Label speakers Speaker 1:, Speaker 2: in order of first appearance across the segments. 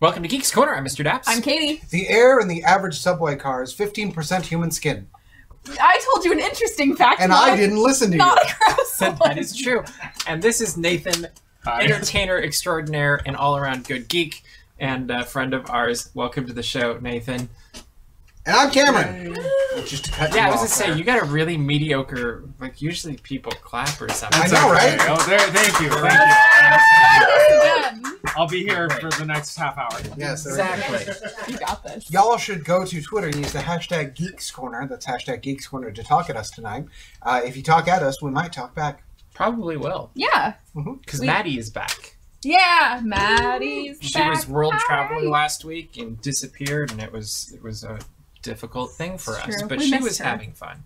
Speaker 1: Welcome to Geeks Corner. I'm Mr. Daps.
Speaker 2: I'm Katie.
Speaker 3: The air in the average subway car is 15% human skin.
Speaker 2: I told you an interesting fact.
Speaker 3: And
Speaker 2: not
Speaker 3: I
Speaker 2: a-
Speaker 3: didn't listen to you.
Speaker 2: Not a gross
Speaker 1: that
Speaker 2: one.
Speaker 1: is true. And this is Nathan, entertainer extraordinaire and all around good geek and a friend of ours. Welcome to the show, Nathan.
Speaker 3: And I'm Cameron. Just to cut
Speaker 1: Yeah, I was
Speaker 3: off
Speaker 1: gonna say
Speaker 3: there.
Speaker 1: you got a really mediocre. Like usually people clap or something.
Speaker 3: I know, right?
Speaker 4: Oh, there, thank you, thank you.
Speaker 2: Again.
Speaker 4: I'll be here for the next half hour.
Speaker 3: Yes, there we go.
Speaker 1: Exactly.
Speaker 2: You got this.
Speaker 3: Y'all should go to Twitter and use the hashtag Geeks Corner. That's hashtag Geeks Corner to talk at us tonight. Uh, if you talk at us, we might talk back.
Speaker 1: Probably will
Speaker 2: Yeah.
Speaker 1: because
Speaker 2: We-
Speaker 1: Maddie is back.
Speaker 2: Yeah. Maddie's back.
Speaker 1: She
Speaker 2: back.
Speaker 1: was world
Speaker 2: Hi.
Speaker 1: traveling last week and disappeared, and it was it was a difficult thing for
Speaker 2: It's
Speaker 1: us.
Speaker 2: true.
Speaker 1: But
Speaker 2: We
Speaker 1: she was
Speaker 2: her.
Speaker 1: having fun.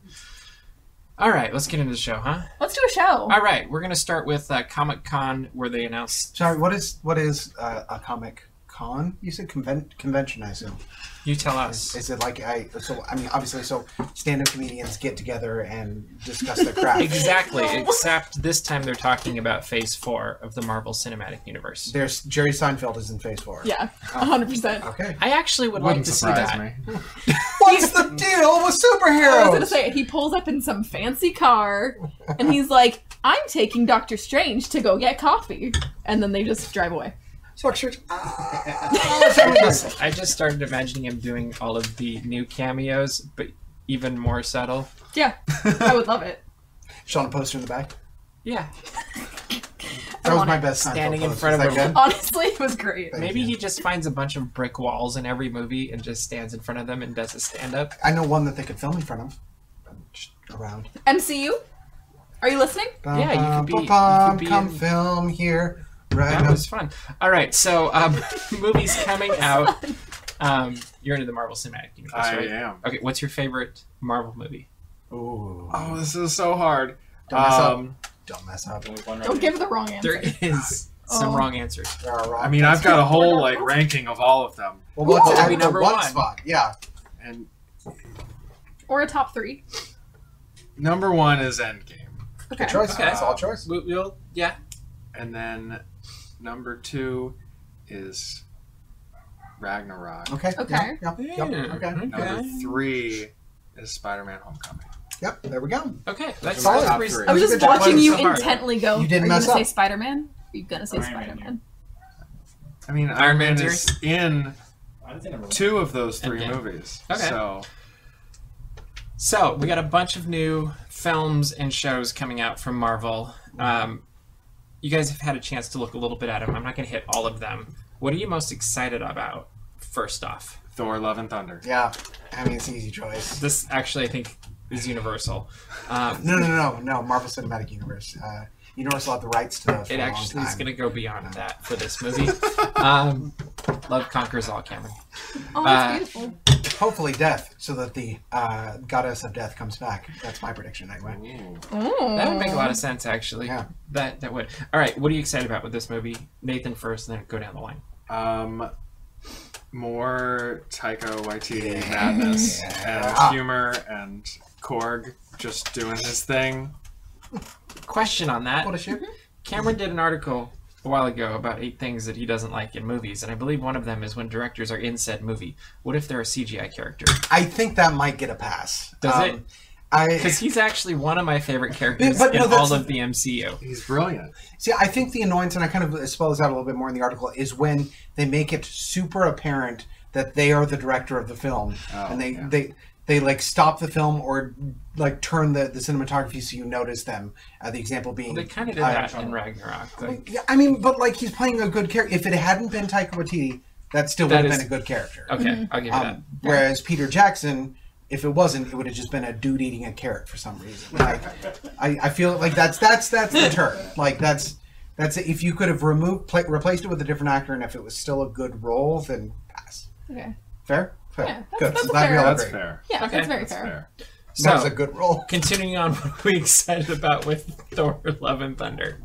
Speaker 1: All right, let's get into the show, huh?
Speaker 2: Let's do a show.
Speaker 1: All right, we're gonna start with uh, Comic Con, where they announced.
Speaker 3: Sorry, what is what is uh, a comic con? You said conven- convention, I assume.
Speaker 1: You tell us.
Speaker 3: Is it like I? So I mean, obviously, so stand-up comedians get together and discuss their craft.
Speaker 1: Exactly,
Speaker 2: No.
Speaker 1: except this time they're talking about Phase Four of the Marvel Cinematic Universe.
Speaker 3: There's Jerry Seinfeld is in Phase Four.
Speaker 2: Yeah. Oh. hundred percent.
Speaker 3: Okay.
Speaker 1: I actually would
Speaker 4: Wouldn't
Speaker 1: like to see that.
Speaker 4: me.
Speaker 3: What's the deal with superheroes?
Speaker 2: Oh, I was gonna say he pulls up in some fancy car, and he's like, "I'm taking Doctor Strange to go get coffee," and then they just drive away.
Speaker 3: Structured.
Speaker 1: I just, I just started imagining him doing all of the new cameos, but even more subtle.
Speaker 2: Yeah, I would love it.
Speaker 3: Sean a poster in the back.
Speaker 1: Yeah,
Speaker 3: That was my best
Speaker 1: Standing in front of
Speaker 3: that
Speaker 1: a-
Speaker 3: good?
Speaker 2: Honestly, it was great.
Speaker 3: Thank
Speaker 1: maybe
Speaker 3: you.
Speaker 1: he just finds a bunch of brick walls in every movie and just stands in front of them and does a stand up.
Speaker 3: I know one that they could film in front of. Just around.
Speaker 2: MCU, are you listening?
Speaker 1: Yeah, you could be- you could be
Speaker 3: come
Speaker 1: in-
Speaker 3: film here. Right
Speaker 1: That was fun. All right, so um, movies coming out. Um, you're into the Marvel Cinematic Universe,
Speaker 4: I
Speaker 1: right?
Speaker 4: am.
Speaker 1: Okay, what's your favorite Marvel movie?
Speaker 3: Ooh.
Speaker 4: Oh, this is so hard.
Speaker 3: Don't mess up.
Speaker 4: Um,
Speaker 3: Don't mess up.
Speaker 2: Don't give the wrong answer.
Speaker 1: There is some
Speaker 2: Oh.
Speaker 1: wrong answers.
Speaker 3: There are wrong
Speaker 4: I mean, I've got a whole like ranking of all of them,
Speaker 3: Well, what's
Speaker 1: Ooh,
Speaker 3: at
Speaker 1: be number
Speaker 3: one
Speaker 1: one.
Speaker 3: spot? Yeah.
Speaker 4: and
Speaker 2: Or a top three.
Speaker 4: number one is Endgame,
Speaker 2: Okay.
Speaker 3: Good choice.
Speaker 1: Okay.
Speaker 3: That's all choice.
Speaker 1: We- We'll, yeah.
Speaker 4: and then number two is Ragnarok.
Speaker 3: Okay.
Speaker 2: Okay.
Speaker 3: Yep. Yep.
Speaker 1: Yeah.
Speaker 3: yep. Okay.
Speaker 1: Okay.
Speaker 4: Number three is Spider-Man: Homecoming.
Speaker 3: Yep. There we go.
Speaker 1: Okay, that's,
Speaker 3: Solid.
Speaker 1: that's
Speaker 4: Top
Speaker 1: pretty-
Speaker 4: three.
Speaker 2: I was just
Speaker 3: been
Speaker 2: watching you
Speaker 1: so
Speaker 2: intently go.
Speaker 3: You didn't
Speaker 2: Are
Speaker 3: mess
Speaker 2: you gonna
Speaker 3: up.
Speaker 2: say Spider Man? Are you gonna say Spider Man?
Speaker 4: I mean,
Speaker 1: Iron
Speaker 4: Iron
Speaker 1: Man
Speaker 4: Man is in two of those three
Speaker 1: Endgame.
Speaker 4: movies.
Speaker 1: Okay.
Speaker 4: So
Speaker 1: So we got a bunch of new films and shows coming out from Marvel. Um, you guys have had a chance to look a little bit at them. I'm not going to hit all of them. What are you most excited about? First off,
Speaker 4: Thor: Love and Thunder.
Speaker 3: Yeah. I mean, it's an easy choice.
Speaker 1: this actually I think is universal. Um,
Speaker 3: No, no, no, no. Marvel Cinematic Universe. Uh, Universal had the rights to those for
Speaker 1: it
Speaker 3: a long
Speaker 1: actually is going to go beyond that for this movie. um, love conquers all, Cameron.
Speaker 2: Oh,
Speaker 1: Uh,
Speaker 2: that's beautiful.
Speaker 3: Hopefully, death, so that the uh, goddess of death comes back. That's my prediction, anyway.
Speaker 4: Ooh.
Speaker 2: Ooh.
Speaker 1: That would make a lot of sense, actually.
Speaker 3: Yeah.
Speaker 1: That that would. All right, what are you excited about with this movie? Nathan first, and then go down the line.
Speaker 4: Um, more Taika Waititi
Speaker 3: Yeah.
Speaker 4: madness
Speaker 3: Yeah.
Speaker 4: and humor and Korg just doing his thing.
Speaker 1: Question on that.
Speaker 3: What a shit.
Speaker 1: Cameron did an article a while ago about eight things that he doesn't like in movies, and I believe one of them is when directors are in said movie. What if they're a CGI character?
Speaker 3: I think that might get a pass.
Speaker 1: Does
Speaker 3: Um,
Speaker 1: it? Because he's actually one of my favorite characters
Speaker 3: But no,
Speaker 1: in all of the MCU.
Speaker 4: He's brilliant.
Speaker 3: See, I think the annoyance, and I kind of spell this out a little bit more in the article, is when they make it super apparent that they are the director of the film,
Speaker 4: Oh,
Speaker 3: and they
Speaker 4: yeah.
Speaker 3: they they like stop the film or like turn the, the cinematography so you notice them. Uh, the example being
Speaker 1: They kind of did
Speaker 3: uh,
Speaker 1: that in Ragnarok. Like,
Speaker 3: Yeah, I mean, but like he's playing a good character. If it hadn't been Taika Waititi, that still would have
Speaker 1: is-
Speaker 3: been a good character.
Speaker 1: okay, I'll give you that.
Speaker 3: Um, whereas Peter Jackson, if it wasn't, it would have just been a dude eating a carrot for some reason. Like, I, I feel like that's that's that's the turn. Like that's that's if you could have removed pla replaced it with a different actor, and if it was still a good role, then pass.
Speaker 2: Okay.
Speaker 3: Fair, fair,
Speaker 2: Yeah, that's-
Speaker 3: good.
Speaker 2: that's
Speaker 3: I'm
Speaker 2: fair.
Speaker 4: That's fair.
Speaker 2: Yeah,
Speaker 1: Okay,
Speaker 2: that's very
Speaker 4: That's
Speaker 2: fair.
Speaker 4: fair.
Speaker 3: That was a good role.
Speaker 1: Continuing on, what are we excited about with Thor: Love and Thunder?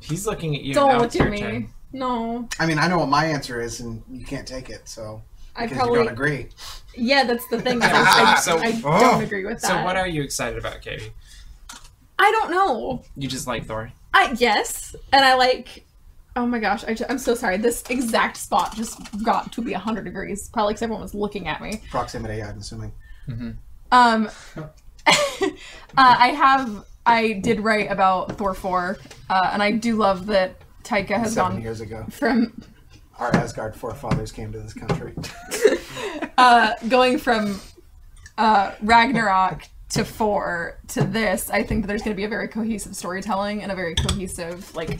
Speaker 1: He's looking at you.
Speaker 2: Don't
Speaker 1: it's
Speaker 2: look at me.
Speaker 1: turn.
Speaker 2: No,
Speaker 3: I mean, I know what my answer is, and you can't take it, so
Speaker 2: I probably.
Speaker 3: you don't agree.
Speaker 2: Yeah, that's the thing. I, I,
Speaker 1: So-
Speaker 2: I
Speaker 3: Oh.
Speaker 2: don't agree with that.
Speaker 1: So, what are you excited about, Katie?
Speaker 2: I don't know.
Speaker 1: You just like Thor?
Speaker 2: I yes, and I like Oh my gosh, I am so sorry. This exact spot just got to be 100 degrees, probably because everyone was looking at me.
Speaker 3: Proximity, I'm assuming.
Speaker 2: Um, uh, I have, I did write about Thor 4, uh, and I do love that Taika has
Speaker 3: Seven
Speaker 2: gone
Speaker 3: years ago,
Speaker 2: from
Speaker 3: our Asgard forefathers came to this country.
Speaker 2: uh, going from uh, Ragnarok to four to this, I think that there's going to be a very cohesive storytelling and a very cohesive like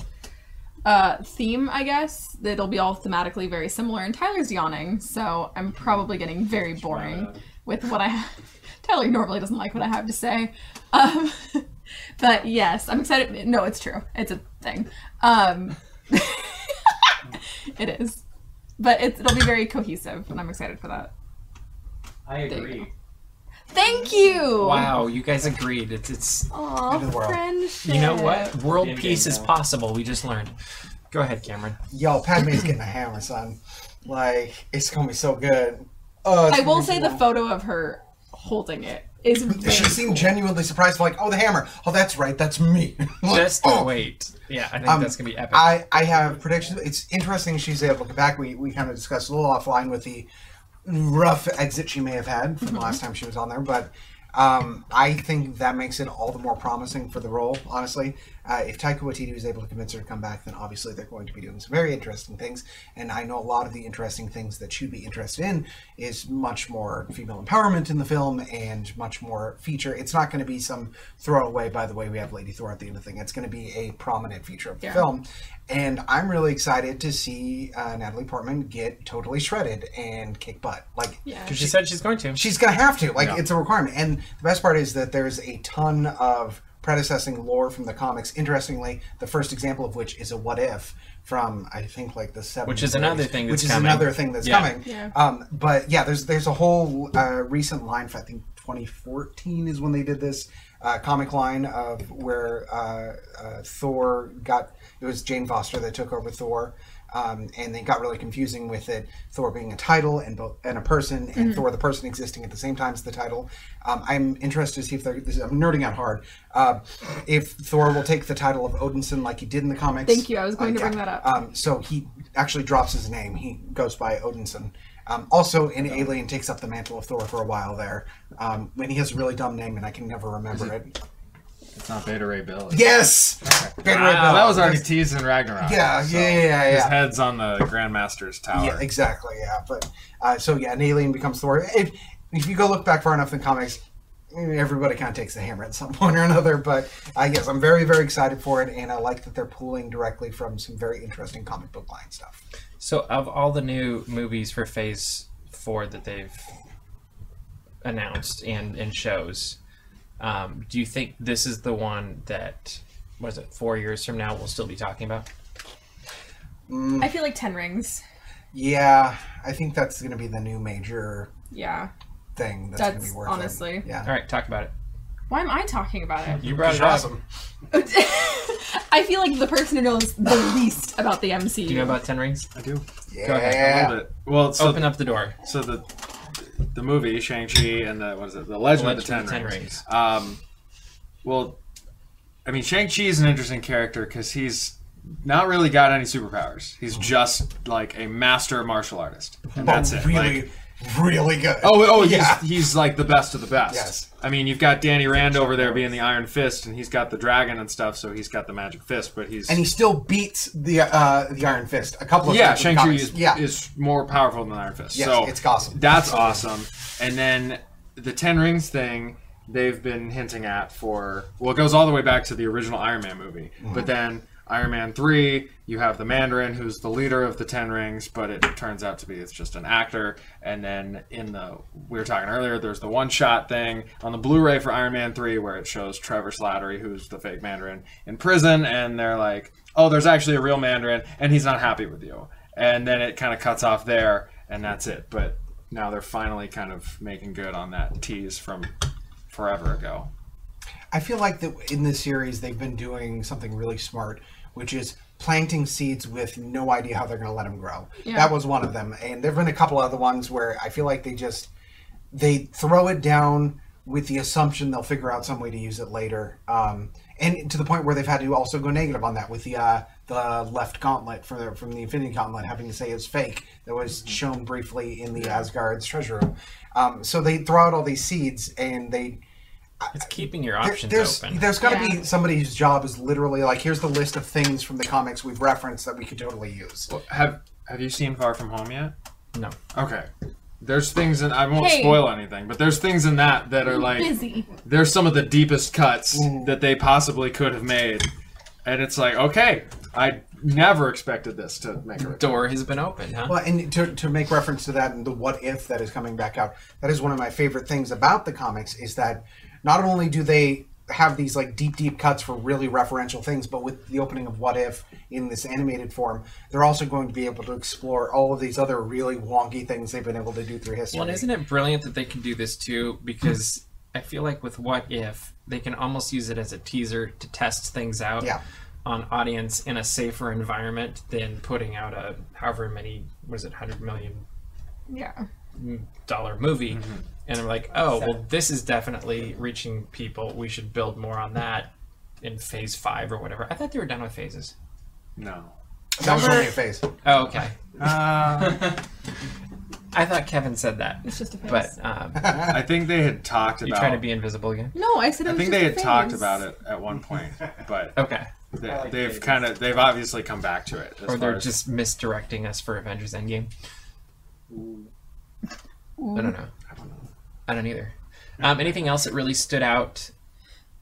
Speaker 2: uh, theme. I guess it'll be all thematically very similar. And Tyler's yawning, so I'm probably getting very boring with what I. Ha- Tyler normally doesn't like what I have to say, um, but yes, I'm excited. No, it's true. It's a thing. Um, it is, but it's, it'll be very cohesive, and I'm excited for that.
Speaker 5: I agree.
Speaker 2: Thank you.
Speaker 1: Wow, you guys agreed. It's it's.
Speaker 2: Aw,
Speaker 3: End of the world.
Speaker 2: friendship.
Speaker 1: You know what? World
Speaker 5: In-game
Speaker 1: peace is
Speaker 5: now.
Speaker 1: possible. We just learned. Go ahead, Cameron.
Speaker 3: Yo, Padme's getting a hammer, son. Like, it's gonna be so good. It's
Speaker 2: I will
Speaker 3: gonna be
Speaker 2: say
Speaker 3: so-
Speaker 2: the photo of her holding it is. Very
Speaker 3: She seemed
Speaker 2: cool.
Speaker 3: genuinely surprised, like, oh, the hammer. Oh, that's right, that's me. Like,
Speaker 1: Just
Speaker 3: oh.
Speaker 1: wait. Yeah, I think
Speaker 3: Um,
Speaker 1: that's gonna be epic.
Speaker 3: I, I have predictions. It's interesting she's able to come back. We, we kind of discussed a little offline with the rough exit she may have had from the last time she was on there, but um, I think that makes it all the more promising for the role, honestly. Uh, if Taika Waititi was able to convince her to come back, then obviously they're going to be doing some very interesting things. And I know a lot of the interesting things that she'd be interested in is much more female empowerment in the film and much more feature. It's not going to be some throwaway, by the way, we have Lady Thor at the end of the thing. It's going to be a prominent feature of the
Speaker 2: Yeah.
Speaker 3: film. And I'm really excited to see uh, Natalie Portman get totally shredded and kick butt. Like,
Speaker 2: Yeah.
Speaker 1: Because she said she's going to.
Speaker 3: she's gonna have to. Like,
Speaker 4: Yeah.
Speaker 3: it's a requirement. And the best part is that there's a ton of predecessing lore from the comics. Interestingly, the first example of which is a what if from I think like the 70s.
Speaker 1: Which is another thing
Speaker 3: Which is
Speaker 1: coming.
Speaker 3: another thing that's
Speaker 1: Yeah.
Speaker 3: coming.
Speaker 2: Yeah.
Speaker 3: Um, but yeah, there's there's a whole uh, recent line. I think 2014 is when they did this uh, comic line of where uh, uh, Thor got. It was Jane Foster that took over Thor. Um, and they got really confusing with it. Thor being a title and both and a person, and Thor the person existing at the same time as the title. Um, I'm interested to see if they're. This, I'm nerding out hard. Uh, if Thor will take the title of Odinson like he did in the comics.
Speaker 2: Thank you, I was going to bring that up.
Speaker 3: Um, so he actually drops his name. He goes by Odinson. Um, also, an alien takes up the mantle of Thor for a while there. Um, when he has a really dumb name and I can never remember it.
Speaker 5: It's not Beta Ray Bill.
Speaker 3: Yes, Beta Ray Bill.
Speaker 4: that was already
Speaker 3: That's-
Speaker 4: teased in Ragnarok.
Speaker 3: Yeah,
Speaker 4: so
Speaker 3: yeah, yeah, yeah,
Speaker 4: His
Speaker 3: yeah.
Speaker 4: head's on the Grandmaster's tower.
Speaker 3: Yeah, exactly. Yeah, but uh, so yeah, an alien becomes Thor. If if you go look back far enough in comics, everybody kind of takes the hammer at some point or another. But uh, guess I'm very very excited for it, and I like that they're pulling directly from some very interesting comic book line stuff.
Speaker 1: So, of all the new movies for Phase Four that they've announced and and shows, um, do you think this is the one that was it four years from now we'll still be talking about?
Speaker 2: I feel like Ten Rings.
Speaker 3: Yeah, I think that's going to be the new major
Speaker 2: Yeah.
Speaker 3: thing that's, going to
Speaker 2: That's
Speaker 3: be worth
Speaker 2: honestly-
Speaker 3: it. Yeah.
Speaker 1: All right, talk about it.
Speaker 2: Why am I talking about it?
Speaker 1: You brought it up.
Speaker 3: awesome.
Speaker 2: I feel like the person who knows the least about the MCU.
Speaker 1: Do you know about Ten Rings?
Speaker 4: I do.
Speaker 3: Yeah.
Speaker 1: Go ahead,
Speaker 4: A little bit. Well, so
Speaker 1: Open up the door.
Speaker 4: so the the movie Shang Chi and the what is it? The Legend, of the Ten,
Speaker 1: Legend of the Ten
Speaker 4: Rings.
Speaker 1: Rings.
Speaker 4: Um, well, I mean Shang Chi is an interesting character because he's not really got any superpowers. He's just like a master martial artist, and that's it.
Speaker 3: Really,
Speaker 4: Like-
Speaker 3: really good.
Speaker 4: Oh, oh,
Speaker 3: yeah.
Speaker 4: he's, he's like the best of the best.
Speaker 3: Yes.
Speaker 4: I mean, you've got Danny Rand over there being the Iron Fist, and he's got the dragon and stuff, so he's got the magic fist. But he's
Speaker 3: and he still beats the uh, the Iron Fist a couple of
Speaker 4: yeah,
Speaker 3: times.
Speaker 4: Shang Chi is,
Speaker 3: yeah.
Speaker 4: is more powerful than Iron Fist.
Speaker 3: Yes,
Speaker 4: so
Speaker 3: it's awesome.
Speaker 4: That's awesome. And then the Ten Rings thing they've been hinting at for well, it goes all the way back to the original Iron Man movie.
Speaker 3: Mm-hmm.
Speaker 4: But then Iron Man three, you have the Mandarin who's the leader of the Ten Rings, but it turns out to be it's just an actor. And then in the we were talking earlier, there's the one shot thing on the Blu-ray for Iron Man three where it shows Trevor Slattery, who's the fake Mandarin, in prison, and they're like, oh, there's actually a real Mandarin, and he's not happy with you. And then it kind of cuts off there, and that's it. But now they're finally kind of making good on that tease from forever ago.
Speaker 3: I feel like that in this series they've been doing something really smart, which is planting seeds with no idea how they're going to let them grow.
Speaker 2: Yeah.
Speaker 3: That was one of them, and there've been a couple other ones where I feel like they just they throw it down with the assumption they'll figure out some way to use it later. Um, and to the point where they've had to also go negative on that with the uh, the left gauntlet from the, from the Infinity Gauntlet, having to say it's fake. That was
Speaker 1: Mm-hmm.
Speaker 3: shown briefly in the Asgard's treasure room. Um, so they throw out all these seeds, and they
Speaker 1: It's keeping your
Speaker 3: there-
Speaker 1: options
Speaker 3: there's
Speaker 1: open.
Speaker 3: there's got to
Speaker 2: Yeah.
Speaker 3: be somebody whose job is literally like here's the list of things from the comics we've referenced that we could totally use.
Speaker 4: Have Have you seen Far From Home yet?
Speaker 1: No.
Speaker 4: Okay. There's things in I won't
Speaker 2: Hey.
Speaker 4: spoil anything, but there's things in that that are like
Speaker 2: Busy.
Speaker 4: there's some of the deepest cuts
Speaker 3: Mm-hmm.
Speaker 4: that they possibly could have made, and it's like okay, I never expected this to make a return.
Speaker 1: Door has been opened, huh?
Speaker 3: Well, and to, to make reference to that and the what if that is coming back out, that is one of my favorite things about the comics is that not only do they have these like deep, deep cuts for really referential things, but with the opening of What If in this animated form, they're also going to be able to explore all of these other really wonky things they've been able to do through history.
Speaker 1: Well, isn't it brilliant that they can do this too? Because I feel like with What If, they can almost use it as a teaser to test things out
Speaker 3: Yeah.
Speaker 1: on audience in a safer environment than putting out a however many, was it, 100 million
Speaker 2: Yeah.
Speaker 1: Dollar movie.
Speaker 3: Mm-hmm.
Speaker 1: And they're like, oh, well, this is definitely reaching people. We should build more on that in phase five or whatever. I thought they were done with phases.
Speaker 4: No.
Speaker 3: that was
Speaker 1: Remember-
Speaker 3: only a phase.
Speaker 1: Oh, okay.
Speaker 4: Uh,
Speaker 1: I thought Kevin said that.
Speaker 2: It's just a face.
Speaker 1: But um,
Speaker 4: I think they had talked
Speaker 1: you
Speaker 4: about.
Speaker 1: trying to be invisible again?
Speaker 2: no, I said it
Speaker 4: I
Speaker 2: was
Speaker 4: think
Speaker 2: just
Speaker 4: they
Speaker 2: a
Speaker 4: had talked about it at one point, but
Speaker 1: Okay.
Speaker 4: They,
Speaker 5: like
Speaker 4: they've kind of they've obviously come back to it.
Speaker 1: Or they're
Speaker 4: as-
Speaker 1: just misdirecting us for Avengers Endgame. I don't know.
Speaker 4: I don't know.
Speaker 1: I don't either. Um, anything else that really stood out?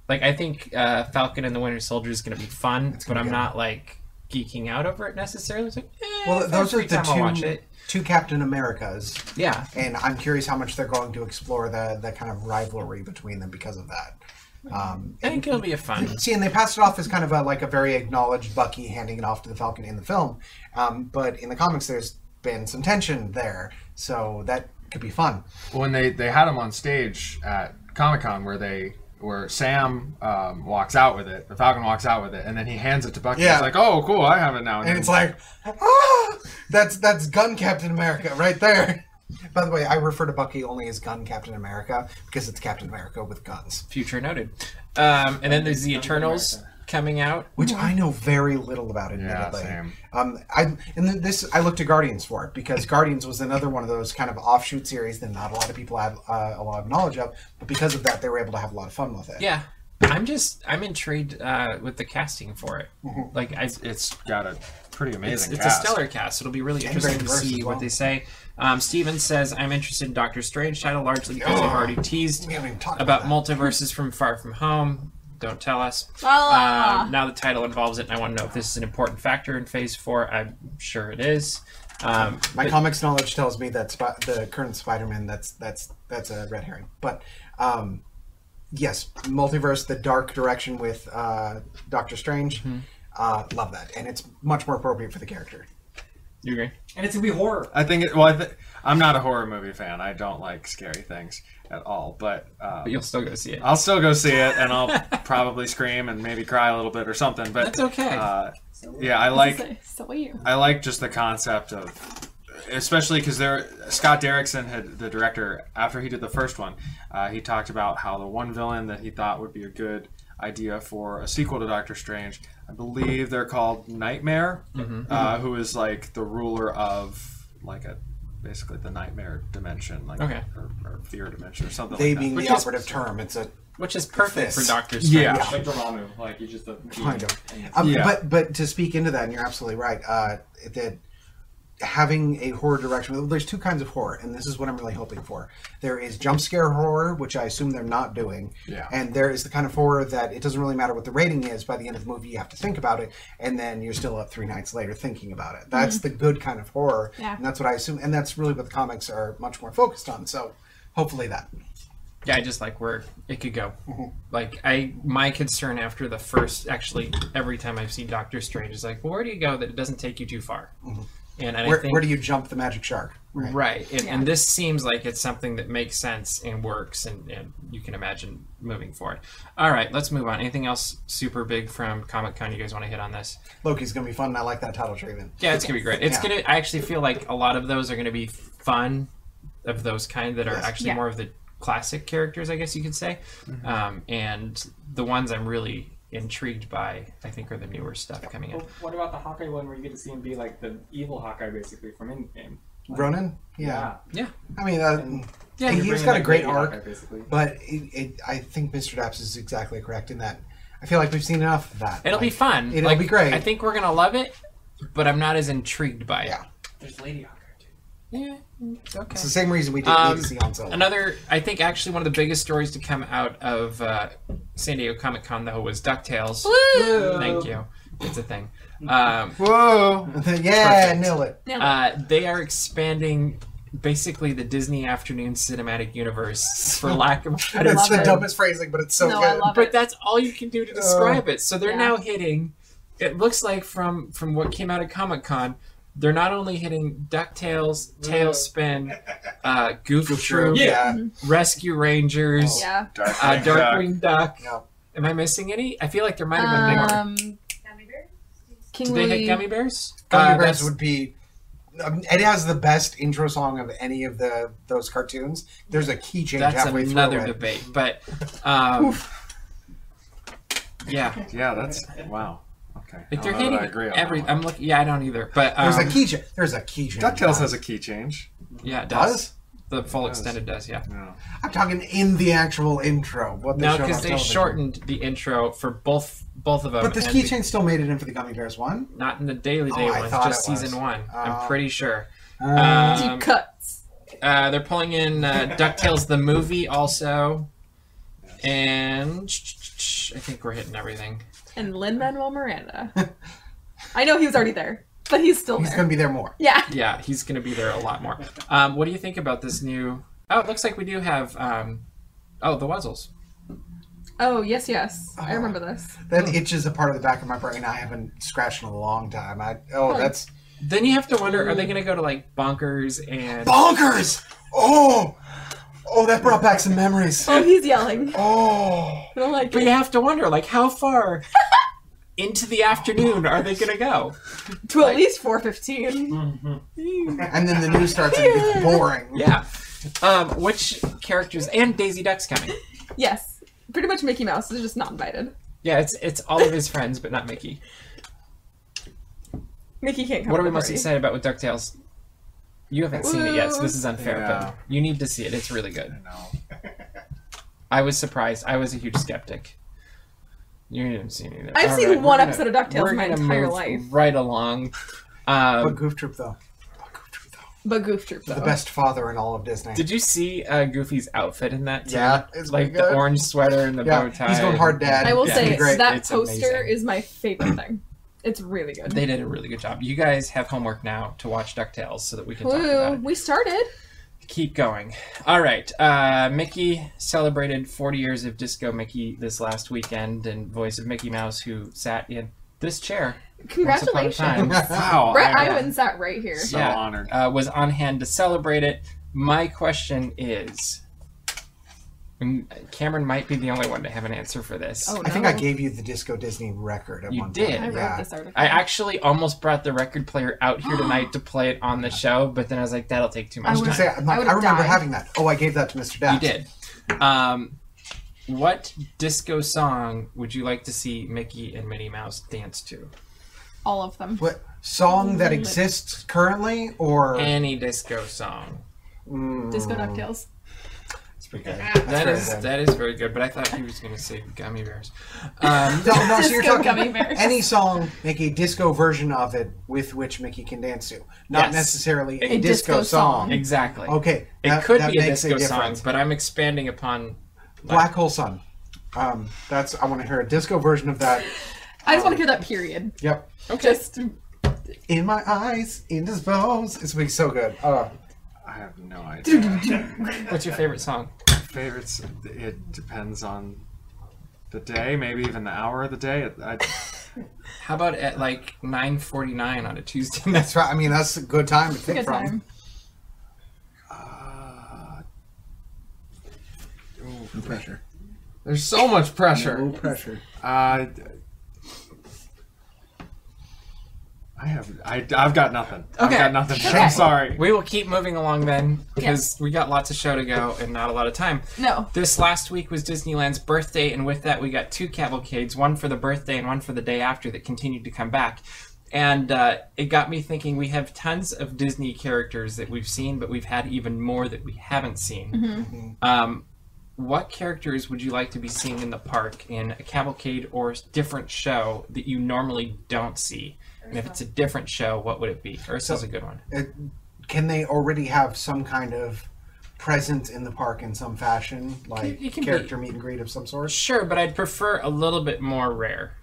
Speaker 1: Like I think uh, Falcon and the Winter Soldier is going to be fun, but I'm not like geeking out over it necessarily. It's like, eh,
Speaker 3: Well,
Speaker 1: if I have
Speaker 3: those are the two, two Captain Americas,
Speaker 1: Yeah,
Speaker 3: and I'm curious how much they're going to explore the, the kind of rivalry between them because of that. Um,
Speaker 1: I think it'll be a fun.
Speaker 3: See, and they passed it off as kind of a, like a very acknowledged Bucky handing it off to the Falcon in the film, um, but in the comics, there's been some tension there, so that could be fun.
Speaker 4: when they they had him on stage at Comic Con where they where Sam um, walks out with it, the Falcon walks out with it, and then he hands it to Bucky.
Speaker 3: Yeah.
Speaker 4: It's like, oh, cool, I have it now.
Speaker 3: And it's like, ah, that's that's Gun Captain America right there. By the way, I refer to Bucky only as Gun Captain America because it's Captain America with guns,
Speaker 1: Future noted. Um, and then there's the Eternals coming out.
Speaker 3: which I know very little about. admittedly.
Speaker 4: yeah, same.
Speaker 3: Um, I and this I looked to Guardians for it because Guardians was another one of those kind of offshoot series that not a lot of people have uh, a lot of knowledge of, but because of that, they were able to have a lot of fun with it.
Speaker 1: Yeah, I'm just I'm intrigued uh, with the casting for it.
Speaker 3: Mm-hmm.
Speaker 1: Like I,
Speaker 4: It's got a pretty
Speaker 1: it's,
Speaker 4: amazing
Speaker 1: it's a stellar cast. It'll be really
Speaker 3: And
Speaker 1: interesting to see
Speaker 3: as
Speaker 1: what they say. Um, Steven says I'm interested in Doctor Strange title largely because they've already teased
Speaker 3: We haven't even talked
Speaker 1: about
Speaker 3: about,
Speaker 1: multiverses from Far From Home. Don't tell us.
Speaker 2: Ah.
Speaker 1: Um, now the title involves it, and I want to know if this is an important factor in Phase Four. I'm sure it is. Um.
Speaker 3: My
Speaker 1: but-
Speaker 3: comics knowledge tells me that Sp- the current Spider-Man that's that's that's a red herring, but. Um, Yes, multiverse, the dark direction with uh, Doctor Strange.
Speaker 1: Mm-hmm.
Speaker 3: Uh, love that, and it's much more appropriate for the character.
Speaker 1: you agree?
Speaker 5: And it's gonna be horror.
Speaker 4: I think it. Well, I th- I'm not a horror movie fan. I don't like scary things at all. But, um,
Speaker 1: But you'll still go see it.
Speaker 4: I'll still go see it, and I'll probably scream and maybe cry a little bit or something. But
Speaker 1: That's okay.
Speaker 4: Uh, yeah, I like.
Speaker 2: So, so are you.
Speaker 4: I like just the concept of, especially because there, Scott Derrickson had the director after he did the first one. Uh, he talked about how the one villain that he thought would be a good idea for a sequel to Doctor Strange. I believe they're called Nightmare, uh, who is like the ruler of like a basically the nightmare dimension, like
Speaker 1: Okay.
Speaker 4: or, or fear dimension or something
Speaker 3: They
Speaker 4: like
Speaker 3: being
Speaker 4: that.
Speaker 1: Which
Speaker 3: the
Speaker 1: is-
Speaker 3: operative term, it's a
Speaker 1: Which is perfect
Speaker 3: This.
Speaker 1: for Doctor Strange.
Speaker 4: Yeah.
Speaker 5: Like Dormammu, like he's just a
Speaker 3: kind of. Um,
Speaker 4: Yeah.
Speaker 3: But but to speak into that, and you're absolutely right. Uh, that having a horror direction, well, there's two kinds of horror, and this is what I'm really hoping for. There is jump scare horror, which I assume they're not doing,
Speaker 4: Yeah.
Speaker 3: and there is the kind of horror that it doesn't really matter what the rating is. By the end of the movie, you have to think about it, and then you're still up three nights later thinking about it. That's the good kind of horror,
Speaker 2: Yeah.
Speaker 3: and that's what I assume, and that's really what the comics are much more focused on. So hopefully that.
Speaker 1: Yeah, I just like where it could go.
Speaker 3: Mm-hmm.
Speaker 1: Like I, my concern after the first, actually, every time I've seen Doctor Strange is like, well, where do you go that it doesn't take you too far? And, and.
Speaker 3: Where,
Speaker 1: I think
Speaker 3: where do you jump the magic shark?
Speaker 1: right, and,
Speaker 2: Yeah.
Speaker 1: and this seems like it's something that makes sense and works, and, and you can imagine moving forward. All right, let's move on. Anything else super big from Comic Con you guys want to hit on this?
Speaker 3: Loki's gonna be fun. and I like that title treatment.
Speaker 1: Yeah, it's gonna be great. It's
Speaker 3: Yeah.
Speaker 1: gonna. I actually feel like a lot of those are gonna be fun, of those kind that are
Speaker 3: Yes.
Speaker 1: actually
Speaker 2: Yeah.
Speaker 1: more of the classic characters, I guess you could say.
Speaker 3: Mm-hmm.
Speaker 1: Um, and the ones I'm really intrigued by. I think are the newer stuff coming in.
Speaker 5: Well, what about the Hawkeye one where you get to see him be like the evil Hawkeye basically from Endgame?
Speaker 3: Ronin. Yeah.
Speaker 1: Yeah.
Speaker 3: I mean, uh,
Speaker 5: And-
Speaker 1: Yeah,
Speaker 3: he's
Speaker 5: You're
Speaker 3: got a great arc,
Speaker 5: Hawkeye, basically.
Speaker 3: but it, it, I think Mr. Daps is exactly correct in that. I feel like we've seen enough of that.
Speaker 1: It'll be fun.
Speaker 3: it'll
Speaker 1: Like,
Speaker 3: be great.
Speaker 1: I think we're gonna love it, but I'm not as intrigued by it.
Speaker 3: Yeah.
Speaker 5: There's Lady Hawkeye too.
Speaker 1: Yeah, it's okay.
Speaker 3: It's the same reason we didn't
Speaker 1: Um,
Speaker 3: see Han Solo.
Speaker 1: Another, I think, actually, one of the biggest stories to come out of uh, San Diego Comic Con though was Ducktales.
Speaker 2: Woo!
Speaker 1: Thank you. It's a thing. Um,
Speaker 4: Whoa!
Speaker 3: yeah,
Speaker 1: Perfect.
Speaker 3: nail it.
Speaker 1: uh, they are expanding basically the Disney Afternoon Cinematic Universe, for lack of a better
Speaker 3: That's the
Speaker 2: it.
Speaker 3: dumbest phrasing, but it's so
Speaker 2: No,
Speaker 3: good.
Speaker 2: I love
Speaker 1: but
Speaker 2: it.
Speaker 1: that's all you can do to describe it. So they're
Speaker 2: Yeah.
Speaker 1: now hitting. It looks like from from what came out of Comic Con, they're not only hitting Ducktales, TaleSpin, uh, Goof, Troop,
Speaker 3: Yeah.
Speaker 1: Rescue Rangers,
Speaker 2: Yeah.
Speaker 4: Dark
Speaker 1: uh, Darkwing Duck.
Speaker 3: Yeah.
Speaker 1: Am I missing any? I feel like there might have been more.
Speaker 2: Um, King
Speaker 1: Did they hit Gummy Bears?
Speaker 3: Gummy
Speaker 1: Uh,
Speaker 3: Bears
Speaker 1: that's-
Speaker 3: would be. Um, it has the best intro song of any of the those cartoons. There's a key change
Speaker 1: That's
Speaker 3: halfway
Speaker 1: another
Speaker 3: through it.
Speaker 1: debate, but um, yeah,
Speaker 4: Yeah, that's wow. Okay.
Speaker 1: if
Speaker 4: I
Speaker 1: they're
Speaker 4: don't know that I
Speaker 1: hitting
Speaker 4: agree on
Speaker 1: every,
Speaker 4: that one.
Speaker 1: I'm looking. Yeah, I don't either. But um,
Speaker 3: There's a key change. There's a key change.
Speaker 4: DuckTales has a key change.
Speaker 1: Yeah, it does.
Speaker 3: Does?
Speaker 1: The full
Speaker 4: Does.
Speaker 1: extended does. Yeah.
Speaker 4: No.
Speaker 3: I'm talking in the actual intro. What they
Speaker 1: No, because they
Speaker 3: television.
Speaker 1: shortened the intro for both both of them.
Speaker 3: But this key
Speaker 1: the-
Speaker 3: change still made it in for the Gummi Bears one.
Speaker 1: not in the Daily
Speaker 3: Oh,
Speaker 1: Day
Speaker 3: I
Speaker 1: ones,
Speaker 3: thought
Speaker 1: just
Speaker 3: it was.
Speaker 1: season one.
Speaker 3: Oh.
Speaker 1: I'm pretty sure.
Speaker 3: Uh,
Speaker 1: Um,
Speaker 2: Deep cuts.
Speaker 1: Uh, they're pulling in uh, Ducktales the movie also, and I think we're hitting everything.
Speaker 2: And Lin Manuel Miranda. I know he was already there, but he's still
Speaker 3: he's
Speaker 2: there.
Speaker 3: going to be there more.
Speaker 2: Yeah.
Speaker 1: Yeah, he's going to be there a lot more. Um, what do you think about this new? Oh, it looks like we do have. Um, oh, the Wuzzles.
Speaker 2: Oh yes, yes. I
Speaker 3: Oh.
Speaker 2: remember this.
Speaker 3: That itches a part of the back of my brain I haven't scratched in a long time. I oh,
Speaker 2: Huh.
Speaker 3: that's
Speaker 1: Then you have to wonder: Are they going to go to like bonkers and?
Speaker 3: bonkers. Oh, oh, that brought back some memories.
Speaker 2: Oh, he's yelling.
Speaker 3: Oh,
Speaker 2: I don't like
Speaker 1: But
Speaker 2: it.
Speaker 1: you have to wonder, like, how far into the afternoon are they going to go?
Speaker 2: To at least four fifteen.
Speaker 3: and then the news starts and it's boring.
Speaker 1: Yeah. Um, which characters and Daisy Duck's coming?
Speaker 2: Yes. Pretty much Mickey Mouse is just not invited.
Speaker 1: Yeah, it's it's all of his friends, but not Mickey.
Speaker 2: Mickey can't come.
Speaker 1: What
Speaker 2: to
Speaker 1: are we
Speaker 2: the
Speaker 1: most
Speaker 2: party.
Speaker 1: excited about with Ducktales? You haven't seen it yet, so this is unfair,
Speaker 4: Yeah.
Speaker 1: but you need to see it. It's really good.
Speaker 4: I know.
Speaker 1: I was surprised. I was a huge skeptic. You didn't see it.
Speaker 2: I've
Speaker 1: All
Speaker 2: seen
Speaker 1: right,
Speaker 2: one
Speaker 1: we're
Speaker 2: episode of
Speaker 1: gonna-
Speaker 2: DuckTales
Speaker 1: we're
Speaker 2: my entire
Speaker 1: move
Speaker 2: life.
Speaker 1: Right along.
Speaker 3: But
Speaker 1: Um,
Speaker 3: Goof Troop though, But Goof Troop though,
Speaker 2: But Goof Troop though.
Speaker 3: the best father in all of Disney.
Speaker 1: did you see uh, Goofy's outfit in that? Too?
Speaker 3: Yeah, it's
Speaker 1: like
Speaker 3: good.
Speaker 1: the orange sweater and the bow
Speaker 3: yeah,
Speaker 1: tie.
Speaker 3: he's going hard, Dad.
Speaker 2: I will
Speaker 1: Yeah,
Speaker 2: say that
Speaker 1: It's
Speaker 2: poster
Speaker 1: amazing.
Speaker 2: is my favorite thing. It's really good.
Speaker 1: They did a really good job. You guys have homework now to watch DuckTales so that we can talk about it.
Speaker 2: We started.
Speaker 1: Keep going. All right. Uh, Mickey celebrated 40 years of Disco Mickey this last weekend, and voice of Mickey Mouse, who sat in this chair. once upon a time.
Speaker 2: Congratulations.
Speaker 4: Wow.
Speaker 2: Bret
Speaker 4: I am
Speaker 2: Iwan sat right here.
Speaker 4: so
Speaker 1: Yeah.
Speaker 4: honored.
Speaker 1: Uh, was on hand to celebrate it. My question is. And Cameron might be the only one to have an answer for this.
Speaker 2: Oh,
Speaker 3: I think I gave you the Disco Disney record at
Speaker 1: You
Speaker 3: one
Speaker 1: did.
Speaker 3: point.
Speaker 2: I read
Speaker 3: yeah.
Speaker 2: this article.
Speaker 1: I actually almost brought the record player out here tonight to play it on the show, but then I was like, that'll take too much
Speaker 3: was
Speaker 1: time.
Speaker 3: say, I'm
Speaker 2: I
Speaker 3: like, I remember
Speaker 2: died.
Speaker 3: having that. Oh, I gave that to Mr.
Speaker 1: You did. Um, what disco song would you like to see Mickey and Minnie Mouse dance to?
Speaker 2: All of them.
Speaker 3: What song that exists currently, or
Speaker 1: Any disco song.
Speaker 3: Mm,
Speaker 2: Disco Ducktales.
Speaker 3: It's pretty good.
Speaker 1: That
Speaker 3: very
Speaker 1: is
Speaker 3: good.
Speaker 1: that is very good, but I thought he was going to say Gummi Bears. Um,
Speaker 3: No, no, so you're talking
Speaker 2: Gummi Bears.
Speaker 3: any song, make a disco version of it with which Mickey can dance to, not
Speaker 1: Yes.
Speaker 3: necessarily a,
Speaker 2: A
Speaker 3: disco,
Speaker 2: disco
Speaker 3: song.
Speaker 2: song.
Speaker 1: exactly.
Speaker 3: Okay,
Speaker 1: It
Speaker 3: that-
Speaker 1: could
Speaker 3: that
Speaker 1: be a
Speaker 3: makes
Speaker 1: disco song, but I'm expanding upon.
Speaker 3: Black Hole Sun. Um, that's I want to hear a disco version of that.
Speaker 2: I just want to hear that period.
Speaker 3: Yep.
Speaker 1: Okay.
Speaker 2: Just
Speaker 3: In my eyes, in this bones. It's gonna be so good. Uh,
Speaker 4: I have no idea.
Speaker 1: What's your favorite song?
Speaker 4: Favorites. It depends on the day, maybe even the hour of the day. I,
Speaker 1: How about at like 9:49 on a Tuesday night?
Speaker 3: that's right. I mean, that's a good time to
Speaker 2: a
Speaker 3: pick
Speaker 2: good
Speaker 3: from.
Speaker 2: time.
Speaker 4: uh,
Speaker 3: No pressure.
Speaker 4: there's so much pressure.
Speaker 3: No pressure.
Speaker 4: Uh, I have I, I've got nothing. Okay. I've
Speaker 1: Okay.
Speaker 4: got nothing.
Speaker 2: Okay.
Speaker 4: I'm sorry.
Speaker 1: We will keep moving along then because we got lots of show to go and not a lot of time.
Speaker 2: No.
Speaker 1: This last week was Disneyland's birthday, and with that, we got two cavalcades one for the birthday and one for the day after that continued to come back. And uh, it got me thinking we have tons of Disney characters that we've seen, but we've had even more that we haven't seen. Um, what characters would you like to be seeing in the park in a cavalcade or different show that you normally don't see? And if it's a different show, what would it be? Ursa's a good one.
Speaker 3: Uh, can they already have some kind of presence in the park in some fashion, like
Speaker 1: it can be-
Speaker 3: character meet and greet of some sort?
Speaker 1: Sure, but I'd prefer a little bit more rare.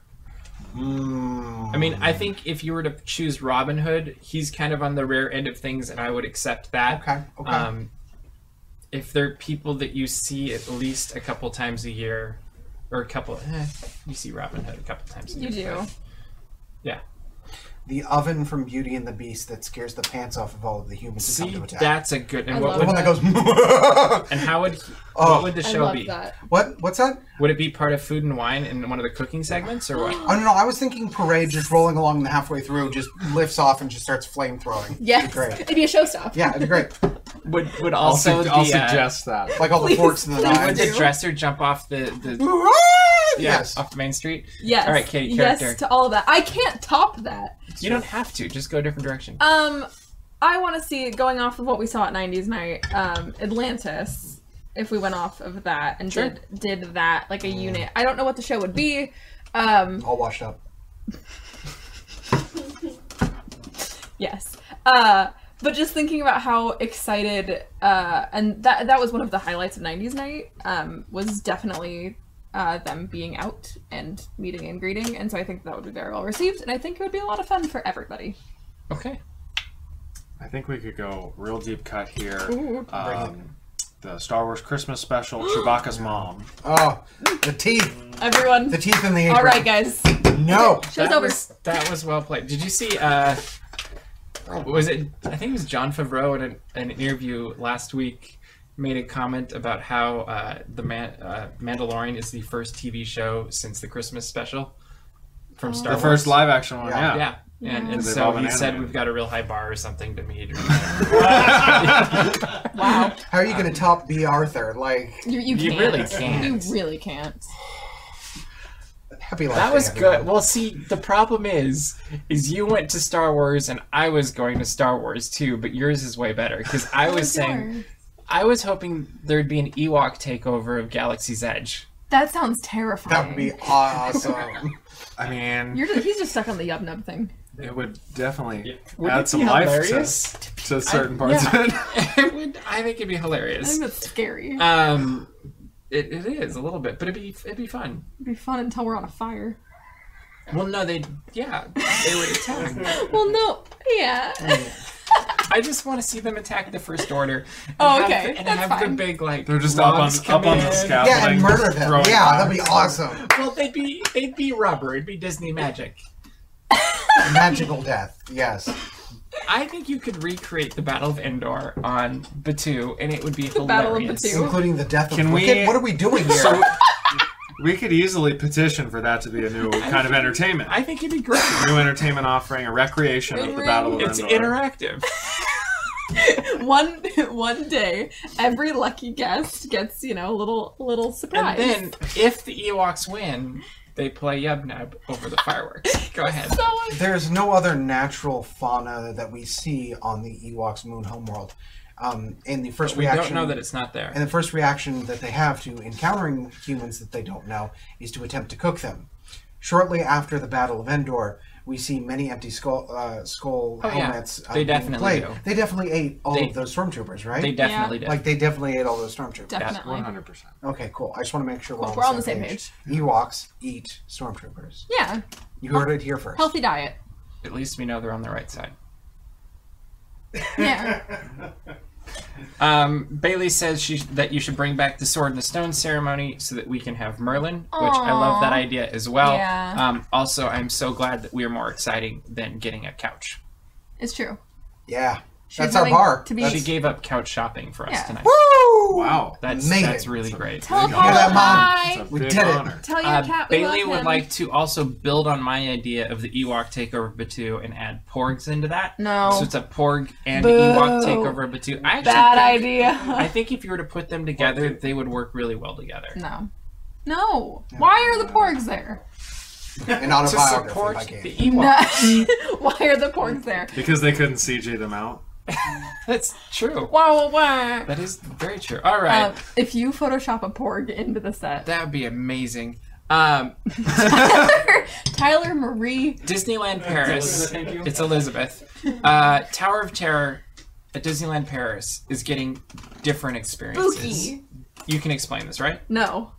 Speaker 3: Mm.
Speaker 1: I mean, I think if you were to choose Robin Hood, he's kind of on the rare end of things, and I would accept that.
Speaker 3: Okay. Okay.
Speaker 1: Um, if they're people that you see at least a couple times a year, or a couple, eh, you see Robin Hood a couple times a year.
Speaker 2: You
Speaker 1: year.
Speaker 2: do.
Speaker 1: but- Yeah.
Speaker 3: The oven from Beauty and the Beast that scares the pants off of all of the humans who come
Speaker 1: See,
Speaker 3: to attack.
Speaker 1: that's a good. And
Speaker 2: I
Speaker 1: what
Speaker 2: love
Speaker 3: the
Speaker 1: would
Speaker 3: one that goes.
Speaker 1: and how would he,
Speaker 3: Oh.
Speaker 1: what would the
Speaker 2: I
Speaker 1: show
Speaker 2: love
Speaker 1: be?
Speaker 2: that.
Speaker 3: what? What's that?
Speaker 1: Would it be part of Food and Wine in one of the cooking segments, or what?
Speaker 3: Oh no, no, I was thinking parade just rolling along the halfway through, just lifts off and just starts flame throwing.
Speaker 2: Yes.
Speaker 3: Great.
Speaker 2: It'd be a showstop.
Speaker 3: Yeah, it'd be great.
Speaker 1: Would would
Speaker 4: I'll,
Speaker 1: also
Speaker 4: su- I'll
Speaker 1: the, uh,
Speaker 4: suggest that.
Speaker 3: Like all the forks and the
Speaker 2: please
Speaker 1: would the dresser jump off the the yeah
Speaker 3: Yes.
Speaker 1: off Main Street?
Speaker 2: Yes.
Speaker 1: All right, Katie,
Speaker 2: Yes
Speaker 1: character.
Speaker 2: to all of that. I can't top that.
Speaker 1: You don't have to. Just go a different direction.
Speaker 2: Um, I want to see going off of what we saw at '90s Night, um, Atlantis. If we went off of that and
Speaker 1: Sure.
Speaker 2: did did that like a unit, I don't know what the show would be. Um,
Speaker 3: All washed up.
Speaker 2: yes. Uh, but just thinking about how excited, uh, and that that was one of the highlights of '90s Night. Um, was definitely uh, them being out and meeting and greeting, and so I think that would be very well received, and I think it would be a lot of fun for everybody.
Speaker 1: Okay.
Speaker 4: I think we could go real deep cut here.
Speaker 2: Ooh.
Speaker 4: Um, the Star Wars Christmas special, Chewbacca's mom.
Speaker 3: Oh, the teeth.
Speaker 2: Everyone,
Speaker 3: The teeth in the apron.
Speaker 2: all right, guys,
Speaker 3: No.
Speaker 2: show's
Speaker 1: that
Speaker 2: over.
Speaker 1: was that was well played. Did you see? uh Was it? I think it was Jon Favreau in an, an interview last week made a comment about how uh, the Man, uh, Mandalorian is the first TV show since the Christmas special from Star
Speaker 4: The
Speaker 1: Wars.
Speaker 4: first live action one,
Speaker 3: Yeah.
Speaker 4: yeah.
Speaker 1: Yeah. And, and so
Speaker 4: all been
Speaker 1: he said we've got a real high bar or something to meet.
Speaker 2: Wow,
Speaker 3: How are you going to top Bea Arthur? Like,
Speaker 2: you, you,
Speaker 1: You
Speaker 2: can't.
Speaker 1: really can't.
Speaker 2: You really can't.
Speaker 3: Happy life.
Speaker 1: That was
Speaker 3: Day,
Speaker 1: good. Well, see, the problem is, is you went to Star Wars and I was going to Star Wars too, but yours is way better because I was saying I was hoping there'd be an Ewok takeover of Galaxy's Edge.
Speaker 2: that sounds terrifying.
Speaker 3: That would be awesome.
Speaker 4: I mean,
Speaker 2: You're just, he's just stuck on the yub nub thing.
Speaker 4: it would definitely
Speaker 1: Wouldn't
Speaker 4: add some life to, to certain
Speaker 1: I-
Speaker 4: parts
Speaker 1: yeah.
Speaker 4: of it.
Speaker 1: it would. I think it'd be hilarious.
Speaker 2: I think it's scary.
Speaker 1: Um, it, it is a little bit, but it'd be it'd be fun.
Speaker 2: It'd be fun until we're on a fire.
Speaker 1: Well, no, they yeah they would attack.
Speaker 2: Well, no, yeah.
Speaker 1: I just want to see them attack the First Order. And
Speaker 2: Oh,
Speaker 1: have
Speaker 2: okay,
Speaker 1: the- and
Speaker 2: that's
Speaker 1: have
Speaker 2: fine.
Speaker 1: the big like
Speaker 4: They're just up on up
Speaker 1: come
Speaker 4: on the
Speaker 1: in.
Speaker 4: scaffolding.
Speaker 3: yeah, and murder them.
Speaker 4: throwing
Speaker 3: Yeah,
Speaker 4: fire.
Speaker 3: that'd be awesome.
Speaker 1: Well, they'd be they'd be rubber. It'd be Disney magic.
Speaker 3: Magical death. Yes.
Speaker 1: I think you could recreate the Battle of Endor on Batuu, and it would be
Speaker 2: The Battle of
Speaker 1: hilarious.
Speaker 2: Batuu.
Speaker 3: Including the death of
Speaker 4: Can we-
Speaker 3: Wicket. What are we doing here?
Speaker 4: So we could easily petition for that to be a new kind of entertainment.
Speaker 1: I think it'd be great.
Speaker 4: new entertainment offering, a recreation of the Battle of Endor.
Speaker 1: It's
Speaker 4: Endor.
Speaker 1: interactive.
Speaker 2: one one day, every lucky guest gets you know a little little surprise.
Speaker 1: And
Speaker 2: surprise.
Speaker 1: then, if the Ewoks win, they play Yub Nub over the fireworks. Go ahead.
Speaker 2: so
Speaker 3: There's no other natural fauna that we see on the Ewoks' moon homeworld. Um, and the first
Speaker 1: We
Speaker 3: reaction,
Speaker 1: don't know that it's not there.
Speaker 3: and the first reaction that they have to encountering humans that they don't know is to attempt to cook them. Shortly after the Battle of Endor, we see many empty skull, uh, skull
Speaker 1: Oh, yeah.
Speaker 3: helmets. uh,
Speaker 1: They
Speaker 3: being
Speaker 1: definitely
Speaker 3: played.
Speaker 1: do.
Speaker 3: They definitely ate all
Speaker 1: They-
Speaker 3: of those stormtroopers, right?
Speaker 1: They definitely did.
Speaker 3: like they definitely ate all those stormtroopers.
Speaker 2: definitely.
Speaker 4: One hundred percent.
Speaker 3: Okay, cool. I just want to make sure we're,
Speaker 2: Well,
Speaker 3: on,
Speaker 2: we're
Speaker 3: the
Speaker 2: on the same page.
Speaker 3: Ewoks eat stormtroopers.
Speaker 2: Yeah,
Speaker 3: You heard it here first.
Speaker 2: healthy diet.
Speaker 1: At least we know they're on the right side.
Speaker 2: Yeah.
Speaker 1: Um, Bailey says she, that you should bring back the Sword and the Stone ceremony so that we can have Merlin, which I love that idea as well.
Speaker 2: Yeah.
Speaker 1: Um, also, I'm so glad that we are more exciting than getting a couch.
Speaker 2: It's true.
Speaker 3: Yeah.
Speaker 2: She's
Speaker 3: That's our bar.
Speaker 2: To be
Speaker 1: She gave up couch shopping for us
Speaker 2: Yeah.
Speaker 1: tonight.
Speaker 3: Woo!
Speaker 4: Wow.
Speaker 1: That's
Speaker 3: Made
Speaker 1: that's
Speaker 3: it.
Speaker 1: really great.
Speaker 2: tell
Speaker 4: you
Speaker 2: Paul
Speaker 4: go.
Speaker 3: that, Mom.
Speaker 2: hi.
Speaker 4: It's a
Speaker 3: We
Speaker 4: big
Speaker 3: did it.
Speaker 2: Tell your
Speaker 1: Uh,
Speaker 2: cat we
Speaker 1: Bailey
Speaker 2: love
Speaker 1: would
Speaker 2: him.
Speaker 1: like to also build on my idea of the Ewok takeover Batuu and add Porgs into that.
Speaker 2: No.
Speaker 1: So it's a Porg and
Speaker 2: Boo.
Speaker 1: Ewok takeover Batuu. I
Speaker 2: Bad
Speaker 1: think,
Speaker 2: idea.
Speaker 1: I think if you were to put them together, they would work really well together.
Speaker 2: no. No. Why are the porgs there?
Speaker 3: An
Speaker 1: To support the
Speaker 3: Gabe.
Speaker 1: Ewok.
Speaker 2: No. Why are the porgs there?
Speaker 4: Because they couldn't CG them out.
Speaker 1: That's true.
Speaker 2: Wow, wow, wow.
Speaker 1: That is very true. All right.
Speaker 2: Um, if you Photoshop a porg into the set,
Speaker 1: that would be amazing. Um,
Speaker 2: Tyler Marie.
Speaker 1: Disneyland Paris.
Speaker 5: Elizabeth, thank you.
Speaker 1: It's Elizabeth. Uh, Tower of Terror at Disneyland Paris is getting different experiences.
Speaker 2: Spooky.
Speaker 1: You can explain this, right?
Speaker 2: No.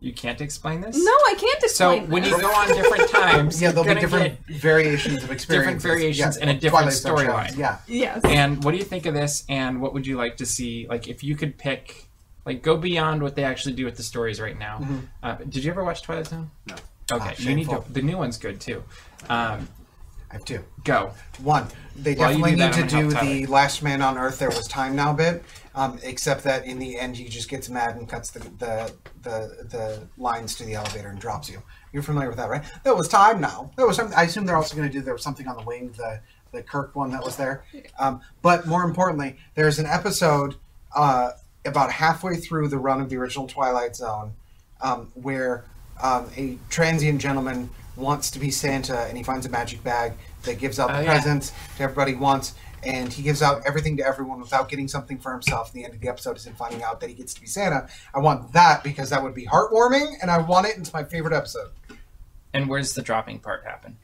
Speaker 1: You can't explain this?
Speaker 2: No, I can't explain So
Speaker 1: when
Speaker 2: this.
Speaker 1: you go on different times,
Speaker 3: Yeah, there'll be different variations of experiences.
Speaker 1: Different variations
Speaker 3: Yeah,
Speaker 1: and a different
Speaker 3: Twilight Zone shows.
Speaker 1: storyline.
Speaker 3: Yeah.
Speaker 2: Yes.
Speaker 1: And what do you think of this? And what would you like to see? Like, if you could pick, like, go beyond what they actually do with the stories right now.
Speaker 3: Mm-hmm.
Speaker 1: Uh, did you ever watch Twilight Zone?
Speaker 4: No.
Speaker 1: Okay,
Speaker 3: Ah,
Speaker 1: you need to.
Speaker 3: shameful.
Speaker 1: The new one's good too. Um,
Speaker 3: I have two.
Speaker 1: go.
Speaker 3: One, they
Speaker 1: While
Speaker 3: definitely
Speaker 1: do that,
Speaker 3: need to do
Speaker 1: help
Speaker 3: the Last Man on Earth. There was time now bit, um, except that in the end he just gets mad and cuts the, the the the lines to the elevator and drops you. You're familiar with that, right? That was time now. That was something. I assume they're also going to do. There was something on the wing, the the Kirk one that was there. Um, but more importantly, there's an episode uh, about halfway through the run of the original Twilight Zone um, where um, a transient gentleman wants to be Santa and he finds a magic bag that gives out
Speaker 1: Oh, yeah.
Speaker 3: presents to everybody he wants. And he gives out everything to everyone without getting something for himself. The end of the episode is him finding out that he gets to be Santa. I want that because that would be heartwarming, and I want it. It's my favorite episode.
Speaker 1: And where's the dropping part happen?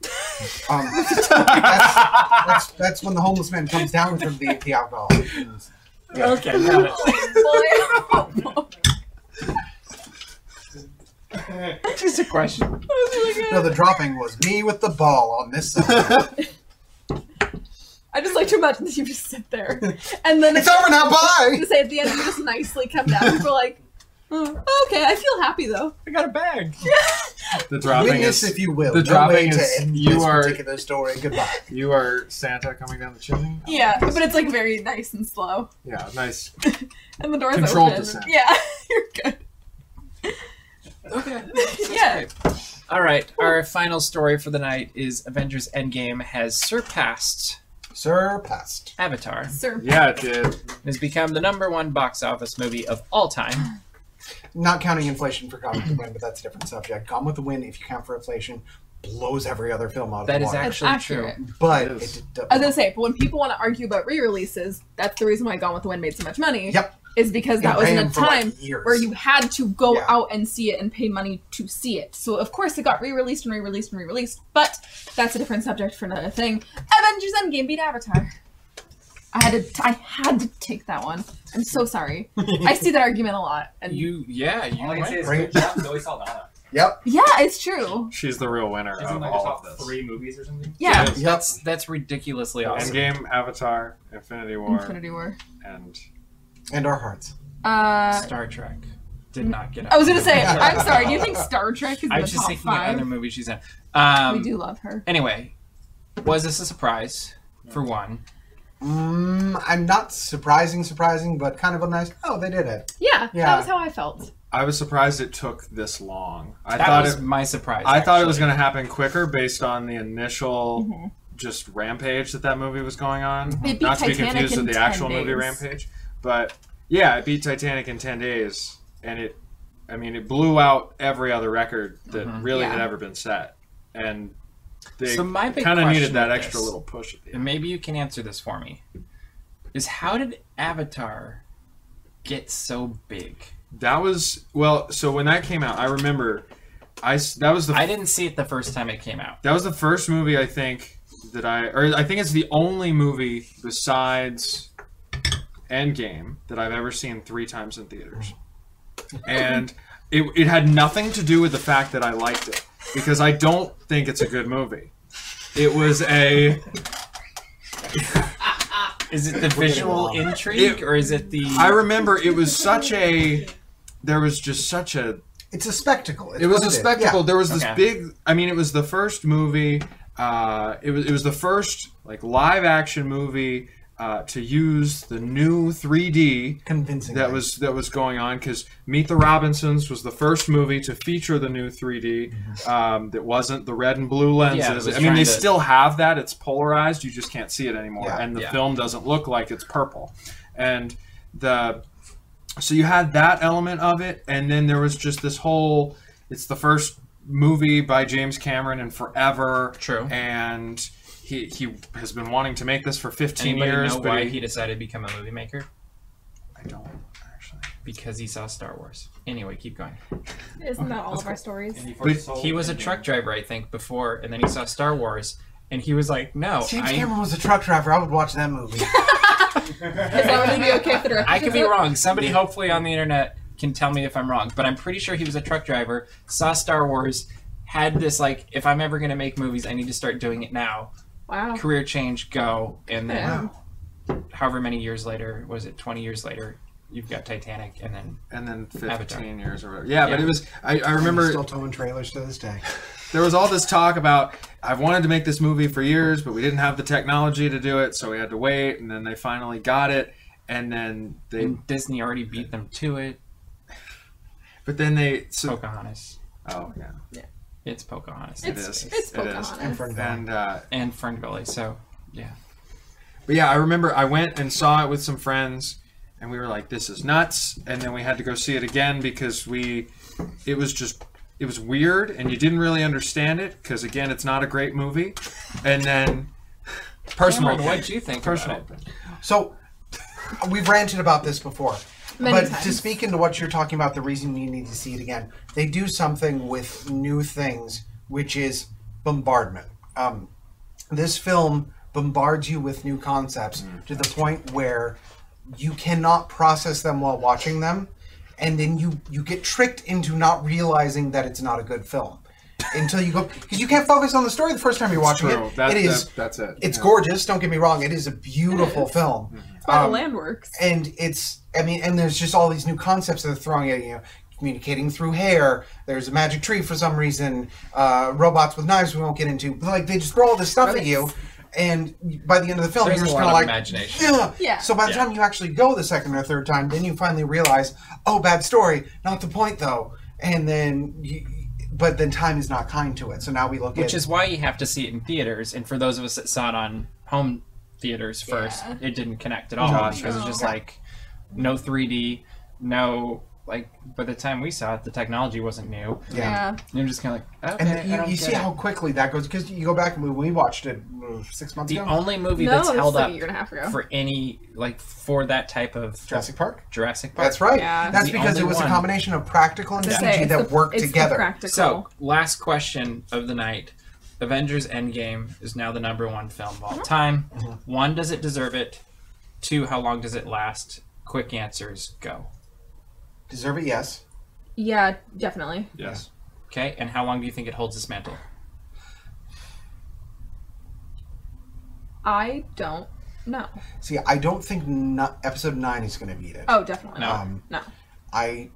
Speaker 3: Um, that's, that's, that's when the homeless man comes down from the, the alcohol.
Speaker 1: Okay, got it.
Speaker 2: Oh,
Speaker 1: Just a question.
Speaker 3: No, the dropping was me with the ball on this side.
Speaker 2: I just like to imagine that you just sit there, and then
Speaker 3: it's over now. Bye.
Speaker 2: to say at the end you just nicely come down. People are like, oh, okay, I feel happy though.
Speaker 1: I got a bag.
Speaker 4: The dropping
Speaker 3: Witness,
Speaker 4: is
Speaker 3: if you will.
Speaker 4: the
Speaker 3: no
Speaker 4: dropping
Speaker 3: way to
Speaker 4: is-
Speaker 3: end
Speaker 4: you
Speaker 3: this
Speaker 4: are-
Speaker 3: particular story. Goodbye.
Speaker 4: you are Santa coming down the chimney.
Speaker 2: Yeah, but it's like very nice and slow,
Speaker 4: Yeah, nice.
Speaker 2: and the doors
Speaker 4: Controlled
Speaker 2: open.
Speaker 4: descent.
Speaker 2: Yeah, you're good.
Speaker 1: Okay.
Speaker 2: Yeah.
Speaker 1: All right. Our final story for the night is Avengers Endgame has surpassed
Speaker 3: Surpassed.
Speaker 1: Avatar.
Speaker 2: Sir.
Speaker 4: Yeah, it did.
Speaker 1: It has become the number one box office movie of all time.
Speaker 3: Not counting inflation for Gone with the Wind, but that's a different subject. Gone with the Wind, if you count for inflation, blows every other film out of
Speaker 1: That
Speaker 3: the
Speaker 1: is
Speaker 3: water.
Speaker 1: actually true.
Speaker 2: accurate.
Speaker 3: but
Speaker 4: It
Speaker 3: it,
Speaker 4: is.
Speaker 3: did-
Speaker 2: I was gonna say, but when people want to argue about re-releases, that's the reason why Gone with the Wind made so much money.
Speaker 3: Yep.
Speaker 2: Is because that was in a
Speaker 3: for, like,
Speaker 2: time where you had to go
Speaker 3: Yeah.
Speaker 2: out and see it and pay money to see it. So of course it got re-released and re-released and re-released. But that's a different subject for another thing. Avengers Endgame beat Avatar. I had to. I had to take that one. I'm so sorry. I see that argument a lot, and
Speaker 1: You, yeah, you
Speaker 5: All I can say is
Speaker 3: Bring it.
Speaker 5: job, Zoe Saldana.
Speaker 3: Yep.
Speaker 2: yeah, it's true.
Speaker 4: She's the real winner
Speaker 5: She's in
Speaker 4: of
Speaker 5: like the
Speaker 4: all
Speaker 5: top
Speaker 4: of this.
Speaker 5: three movies or something.
Speaker 2: Yeah,
Speaker 1: Yeah, that's that's ridiculously awesome.
Speaker 4: Endgame, Avatar, Infinity War,
Speaker 2: Infinity War.
Speaker 4: and
Speaker 3: And our hearts.
Speaker 2: Uh,
Speaker 1: Star Trek did not get. Up
Speaker 2: I was gonna say. I'm sorry. Do you think Star Trek is in
Speaker 1: I
Speaker 2: the
Speaker 1: was just
Speaker 2: top
Speaker 1: thinking of
Speaker 2: five?
Speaker 1: other movies she's in. Um,
Speaker 2: we do love her.
Speaker 1: Anyway, was this a surprise? For one,
Speaker 3: Mm, I'm not surprising, surprising, but kind of a nice. Oh, they did it.
Speaker 2: Yeah,
Speaker 3: Yeah.
Speaker 2: that was how I felt.
Speaker 4: I was surprised it took this long. I
Speaker 1: that
Speaker 4: thought
Speaker 1: was
Speaker 4: it.
Speaker 1: my surprise.
Speaker 4: I thought it was going to happen quicker based on the initial
Speaker 2: Mhm.
Speaker 4: just rampage that that movie was going on.
Speaker 2: It beat
Speaker 4: Not to be
Speaker 2: Titanic
Speaker 4: confused
Speaker 2: in
Speaker 4: with the
Speaker 2: 10
Speaker 4: actual movie
Speaker 2: days.
Speaker 4: Rampage, but yeah, it beat Titanic in ten days, and it. I mean, it blew out every other record that
Speaker 1: Mhm.
Speaker 4: really
Speaker 2: Yeah.
Speaker 4: had ever been set, and they
Speaker 1: So my big
Speaker 4: kind of needed that extra
Speaker 1: this-
Speaker 4: little push at the
Speaker 1: and
Speaker 4: end.
Speaker 1: maybe you can answer this for me. Is how did Avatar get so big?
Speaker 4: That was well. So when that came out, I remember, I that was the
Speaker 1: I didn't see it the first time it came out.
Speaker 4: That was the first movie I think that I, or I think it's the only movie besides Endgame that I've ever seen three times in theaters, and it, it had nothing to do with the fact that I liked it because I don't think it's a good movie. It was a
Speaker 1: Is it the visual intrigue
Speaker 4: It-
Speaker 1: or is it the?
Speaker 4: I remember it was such a there was just such a
Speaker 3: It's a spectacle. It's
Speaker 4: it was a
Speaker 3: is.
Speaker 4: spectacle.
Speaker 3: Yeah.
Speaker 4: There was this
Speaker 1: Okay.
Speaker 4: big. I mean, it was the first movie uh, it was it was the first like live action movie uh, to use the new 3D
Speaker 3: Convincing.
Speaker 4: that was that was going on because Meet the Robinsons was the first movie to feature the new 3D um, that wasn't the red and blue lenses.
Speaker 1: was
Speaker 4: I mean, they
Speaker 1: to-
Speaker 4: still have that; it's polarized. You just can't see it anymore,
Speaker 3: Yeah.
Speaker 4: and the
Speaker 1: Yeah.
Speaker 4: film doesn't look like it's purple. And the so you had that element of it, and then there was just this whole. It's the first movie by James Cameron in forever.
Speaker 1: True.
Speaker 4: and he he has been wanting to make this for 15
Speaker 1: Anybody
Speaker 4: years,
Speaker 1: know
Speaker 4: but
Speaker 1: why
Speaker 4: he,
Speaker 1: he decided to become a movie maker?
Speaker 4: I don't actually.
Speaker 1: Because he saw Star Wars. Anyway, keep going.
Speaker 2: Isn't that all of our stories?
Speaker 5: He,
Speaker 4: But
Speaker 1: He was a truck driver, I think, before, and then he saw Star Wars, and he was like, "No,
Speaker 3: James
Speaker 1: I,
Speaker 3: Cameron was a truck driver. I would watch that movie.
Speaker 2: Is that going be okay if the
Speaker 1: I could be wrong. Somebody, hopefully, on the internet can tell me if I'm wrong, but I'm pretty sure he was a truck driver, saw Star Wars, had this like, if I'm ever gonna make movies, I need to start doing it now.
Speaker 2: Wow.
Speaker 1: Career change, go, and then
Speaker 2: Yeah.
Speaker 1: however many years later, was it 20 years later? You've got Titanic, and then
Speaker 4: and then 15
Speaker 1: Avatar.
Speaker 4: years or whatever. Yeah, but it was. I, I remember
Speaker 3: Still towing trailers to this day.
Speaker 4: there was all this talk about I've wanted to make this movie for years, but we didn't have the technology to do it, so we had to wait, and then they finally got it, and then they.
Speaker 1: and Disney already beat them to it.
Speaker 4: But then they. So,
Speaker 1: Pocahontas.
Speaker 4: oh yeah.
Speaker 1: yeah, It's Pocahontas.
Speaker 4: it
Speaker 2: it
Speaker 4: is.
Speaker 2: It's,
Speaker 4: It is.
Speaker 2: Pocahontas.
Speaker 3: And Fern Gully.
Speaker 4: And uh,
Speaker 1: and Fern So yeah,
Speaker 4: But yeah, I remember I went and saw it with some friends, and we were like, "This is nuts!" And then we had to go see it again because we, it was just, it was weird, and you didn't really understand it because again, it's not a great movie. And then, personal,
Speaker 1: Cameron, what do you think
Speaker 4: personal.
Speaker 1: about it?
Speaker 3: So we've ranted about this before.
Speaker 2: Many
Speaker 3: but
Speaker 2: times.
Speaker 3: to speak into what you're talking about, the reason you need to see it again, they do something with new things, which is bombardment. Um, this film bombards you with new concepts to the point where you cannot process them while watching them, and then you you get tricked into not realizing that it's not a good film until you go because you can't focus on the story the first time you're watching
Speaker 4: True.
Speaker 3: it.
Speaker 4: That-
Speaker 3: it is
Speaker 4: that- that's it.
Speaker 3: It's
Speaker 4: Yeah.
Speaker 3: gorgeous. Don't get me wrong. It is a beautiful film.
Speaker 2: It's by
Speaker 3: Um,
Speaker 2: the land works.
Speaker 3: and it's i mean and there's just all these new concepts that they're throwing at you know communicating through hair there's a magic tree for some reason uh, robots with knives we won't get into but like they just throw all this stuff at you and by the end of the film
Speaker 1: There's
Speaker 3: you're just kind of
Speaker 1: of
Speaker 3: like
Speaker 1: imagination.
Speaker 3: yeah.
Speaker 2: Yeah.
Speaker 3: so by the
Speaker 1: Yeah.
Speaker 3: time you actually go the second or third time then you finally realize oh bad story not the point though and then you, but then time is not kind to it so now we look
Speaker 1: Which
Speaker 3: at
Speaker 1: is why you have to see it in theaters. And for those of us that saw it on home theaters first,
Speaker 2: Yeah.
Speaker 1: it didn't connect at all
Speaker 4: Gotcha.
Speaker 1: because it's just like no 3D, no like. By the time we saw it, the technology wasn't new.
Speaker 2: yeah.
Speaker 1: And you're just kind of like,
Speaker 3: and
Speaker 1: okay, I
Speaker 3: you,
Speaker 1: don't
Speaker 3: you
Speaker 1: get
Speaker 3: see
Speaker 1: it.
Speaker 3: how quickly that goes because you go back and we, we watched it uh, six months
Speaker 1: the
Speaker 3: ago The
Speaker 1: only movie
Speaker 2: No,
Speaker 1: that's held
Speaker 2: like
Speaker 1: up
Speaker 2: a year and a half ago.
Speaker 1: for any like for that type of
Speaker 3: Jurassic Park
Speaker 1: Jurassic Park.
Speaker 3: That's right.
Speaker 2: Yeah.
Speaker 3: That's
Speaker 1: The
Speaker 3: because it was
Speaker 1: one.
Speaker 3: a combination of practical and
Speaker 2: To
Speaker 3: CG that
Speaker 2: the-
Speaker 3: worked
Speaker 2: it's the
Speaker 3: together.
Speaker 2: practical.
Speaker 1: So, last question of the night. Avengers Endgame is now the number one film of all time. One, does it deserve it? Two, how long does it last? Quick answers, go.
Speaker 3: Deserve it, yes.
Speaker 2: yeah, definitely.
Speaker 4: Yes.
Speaker 1: Okay, and how long do you think it holds this mantle?
Speaker 2: I don't know.
Speaker 3: See, I don't think no- episode nine is going to beat it.
Speaker 2: Oh, definitely
Speaker 1: No.
Speaker 3: Um,
Speaker 2: No.
Speaker 3: I,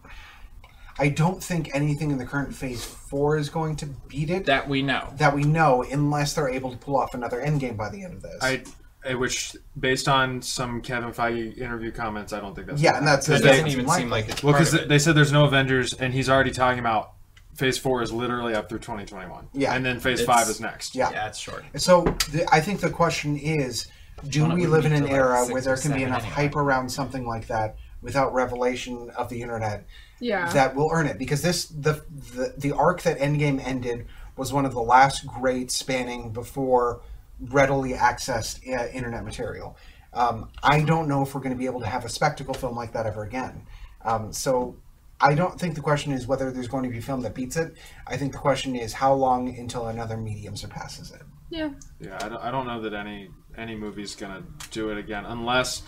Speaker 3: I don't think anything in the current Phase Four is going to beat it.
Speaker 1: That we know.
Speaker 3: that we know, unless they're able to pull off another Endgame by the end of this.
Speaker 4: I, I Uh, which based on some Kevin Feige interview comments, I don't think that's
Speaker 3: yeah, and that's
Speaker 1: It
Speaker 3: that
Speaker 1: doesn't even seem like it's
Speaker 4: Well, because they said there's no Avengers, and he's already talking about Phase Four is literally up through 2021.
Speaker 3: Yeah.
Speaker 4: and then Phase
Speaker 1: It's-
Speaker 4: Five is next.
Speaker 3: Yeah.
Speaker 1: Yeah, it's short.
Speaker 3: So the, I think the question is, do we live in an
Speaker 1: till, like,
Speaker 3: era where there can be enough
Speaker 1: anyway.
Speaker 3: hype around something like that without revelation of the internet
Speaker 2: Yeah.
Speaker 3: that will earn it? Because this the, the the arc that Endgame ended was one of the last great spanning before readily accessed uh, internet material. Um, I don't know if we're going to be able to have a spectacle film like that ever again. Um, so I don't think the question is whether there's going to be a film that beats it. I think the question is how long until another medium surpasses it.
Speaker 2: yeah.
Speaker 4: Yeah, I don't, I don't know that any any movie's gonna do it again unless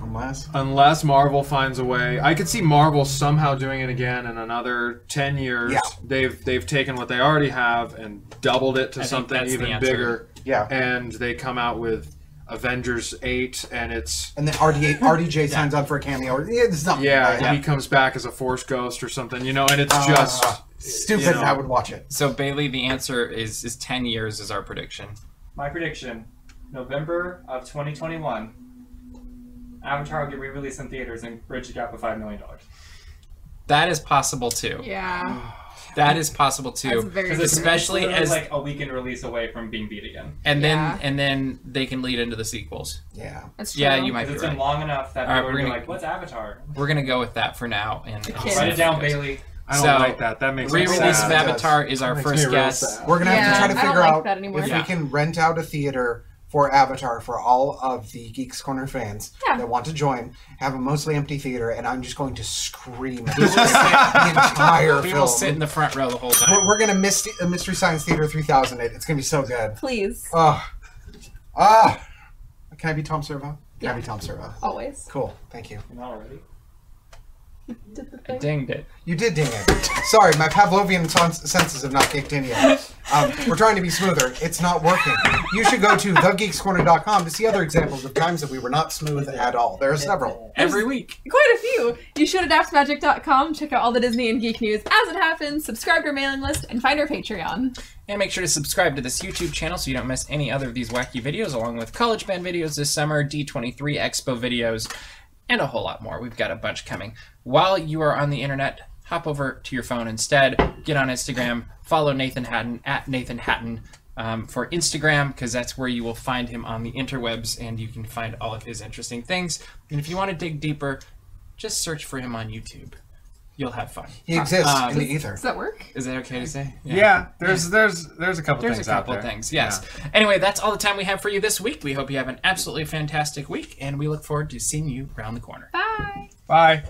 Speaker 3: Unless
Speaker 4: unless Marvel finds a way. I could see Marvel somehow doing it again in another ten years.
Speaker 3: Yeah.
Speaker 4: They've they've taken what they already have and doubled it to
Speaker 1: I
Speaker 4: something
Speaker 1: that's the
Speaker 4: even
Speaker 1: answer.
Speaker 4: bigger.
Speaker 3: Yeah.
Speaker 4: And they come out with Avengers eight, and it's
Speaker 3: And then RDA, RDJ signs up for a cameo. Yeah, it's not.
Speaker 4: yeah,
Speaker 3: yeah.
Speaker 4: he comes back as a Force ghost or something, you know, and it's
Speaker 3: Uh,
Speaker 4: just
Speaker 3: Stupid.
Speaker 4: You know.
Speaker 3: I would watch it.
Speaker 1: So Bailey, the answer is is ten years is our prediction.
Speaker 5: My prediction: November of 2021. Avatar will get re-released in theaters and bridge the gap of five million dollars.
Speaker 1: That is possible too.
Speaker 2: Yeah.
Speaker 1: That is possible too.
Speaker 5: Because
Speaker 1: Especially as-
Speaker 5: like a weekend release away from being beat again.
Speaker 1: And then and then they can lead into the sequels.
Speaker 3: Yeah.
Speaker 2: That's true.
Speaker 1: Yeah, you might
Speaker 5: Because
Speaker 1: be
Speaker 5: it's
Speaker 1: right.
Speaker 5: been long enough that
Speaker 1: All right,
Speaker 5: people
Speaker 1: we're gonna-
Speaker 5: like, "What's Avatar?"
Speaker 1: We're gonna go with that for now. And, and
Speaker 2: kids.
Speaker 5: Write it down. Bailey.
Speaker 4: I don't
Speaker 1: So,
Speaker 4: like that. That makes me
Speaker 1: Re-release of
Speaker 4: sad.
Speaker 3: It.
Speaker 1: Avatar is our first guess.
Speaker 6: sad.
Speaker 3: We're gonna have
Speaker 2: Yeah,
Speaker 3: to try to figure
Speaker 2: like
Speaker 3: out if
Speaker 1: Yeah.
Speaker 3: we can rent out a theater for Avatar for all of the Geeks Corner fans
Speaker 2: Yeah.
Speaker 3: that want to join. Have a mostly empty theater, and I'm just going to scream the entire
Speaker 1: We
Speaker 3: film.
Speaker 1: will sit in the front row the whole time.
Speaker 3: we're, we're gonna miss uh, Mystery Science Theater 3000 it. It's gonna be so good.
Speaker 2: Please.
Speaker 3: Oh, ah. Can I be Tom Servo? Can I be Tom Servo?
Speaker 2: Always.
Speaker 3: Cool. Thank you.
Speaker 5: Not already.
Speaker 2: Did the
Speaker 1: I dinged it.
Speaker 3: You did ding it. Sorry, my Pavlovian sens- senses have not kicked in yet. Um, we're trying to be smoother. It's not working. You should go to thegeekscorner.com to see other examples of times that we were not smooth at all. There are several.
Speaker 1: Every week.
Speaker 2: Quite a few. You should at AppsMagic.com, check out all the Disney and geek news as it happens, subscribe to our mailing list, and find our Patreon.
Speaker 1: And make sure to subscribe to this YouTube channel so you don't miss any other of these wacky videos, along with college band videos this summer, D23 Expo videos, and a whole lot more. We've got a bunch coming. While you are on the internet, hop over to your phone instead. Get on Instagram. Follow Nathan Hatton at Nathan Hatton um, for Instagram because that's where you will find him on the interwebs and you can find all of his interesting things. And if you want to dig deeper, just search for him on YouTube. You'll have fun.
Speaker 3: He exists
Speaker 1: Um,
Speaker 3: in the ether.
Speaker 2: Does that work?
Speaker 1: Is that okay to say?
Speaker 4: Yeah, there's there's there's a couple
Speaker 1: There's a couple
Speaker 4: out there.
Speaker 1: things, yes. Anyway, that's all the time we have for you this week. We hope you have an absolutely fantastic week, and we look forward to seeing you around the corner.
Speaker 2: Bye.
Speaker 4: Bye.